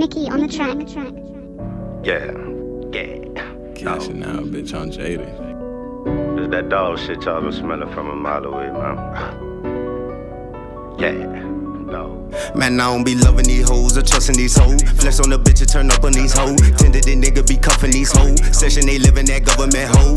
Nikki on the track. Yeah, yeah. Cashing out, bitch, on Jada. It's that dog shit y'all been smelling from a mile away, man. Yeah, dog. Man, I don't be loving these hoes or trusting these hoes. Flex on the bitch and turn up on these hoes. Tended the nigga be cuffing these hoes. Session they living that government hoes.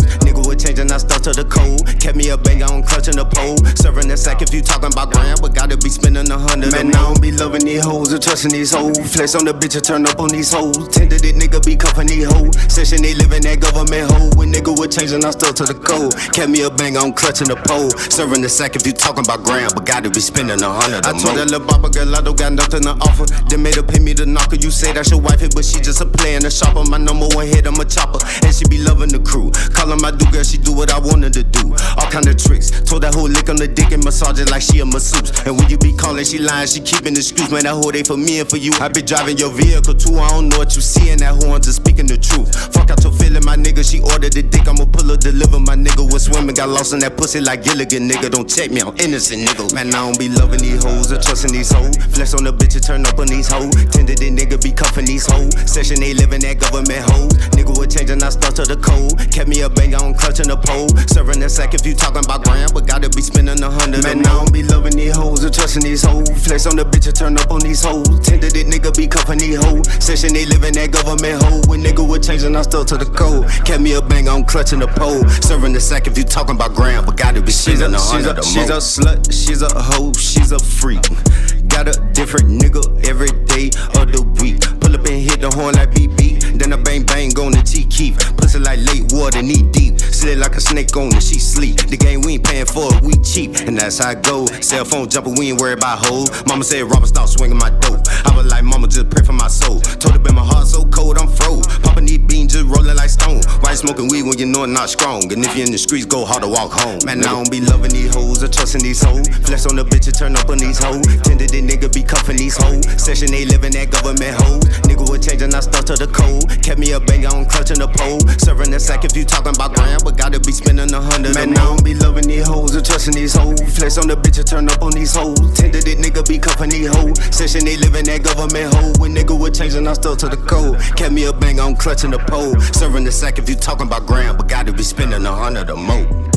And I stuck to the code. Kept me a banger on clutching the pole. Serving the sack if you talking about grand, but gotta be spending a hundred. Man, I don't be loving these hoes or trusting these hoes. Flex on the bitch and turn up on these hoes. Tended the nigga be cuffing these hoes. Session they living that government hoe. When nigga with change and I stuck to the code. Kept me a banger on clutching the pole. Serving the sack if you talking about grand, but gotta be spending a hundred. I told that little bopper girl I don't got nothing to offer. They made her pay me to knocker. You say that's your wifey, but she just a play and a shopper. My number one hit, I'm a chopper. And she be loving the crew. Calling my do girl, she do what I wanted to do. All kind of tricks. Told that whole lick on the dick and massage it like she a masseuse. And when you be calling, she lying, she keeping excuse. Man, that whole day for me and for you. I be driving your vehicle too. I don't know what you see in that horn, just speaking the truth. Fuck out your feeling, my nigga. She ordered the dick, I'ma pull her, deliver. My nigga was swimming, got lost in that pussy like Gilligan, nigga. Don't check me, I'm innocent, nigga. Man, I don't be loving these hoes or trusting these hoes. Flex on the bitch and turn up on these hoes. Tended the nigga be these hoes. Session they living that government hoes. Nigga with change and I stuck to the code. Kept me a banger on clutching the pole. Serving that sack if you talking about grand, but gotta be spending a hundred. Man, I don't be loving these hoes or trusting these hoes. Flex on the bitch and turn up on these hoes. Tended the nigga be cuffing these hoes. Session they living that government hoe. When nigga with change and I stuck to the code. Kept me a banger on clutching the pole. Serving the sack if you talking about grand, but gotta be spending a hundred. She's a slut, she's a hoe, she's a freak. Got a different nigga every day of the week. Up and hit the horn like beep beep. Then I bang bang on the T keep. Pussy like late water, knee deep. Slid like a snake on the she sleep. The game we ain't paying for it, we cheap. And that's how I go. Cell phone jumping, we ain't worried about hoes. Mama said, Robert, stop swinging my dope. I was like, Mama, just pray for my soul. Told her, been my heart so cold, I'm froze. Popping these beans, just rolling like stone. Why you smoking weed when you know it not strong? And if you in the streets, go hard to walk home. Man, I don't be loving these hoes or trusting these hoes. Flex on the bitch and turn up on these hoes. Tended the nigga be cuffing these hoes. Session they living that government hoes. Nigga with change and I stuck to the code. Kept me a banger on clutching the pole. Serving the sack if you talking about trusting these hoes. Flex on the bitch and turn up on these hoes. Tended the nigga be these hoes. Session they living that government hoe. When nigga with change and I stuck to the code. Kept me a banger on clutching the pole. Serving the sack if you talking about grand, but gotta be spending a hundred or more.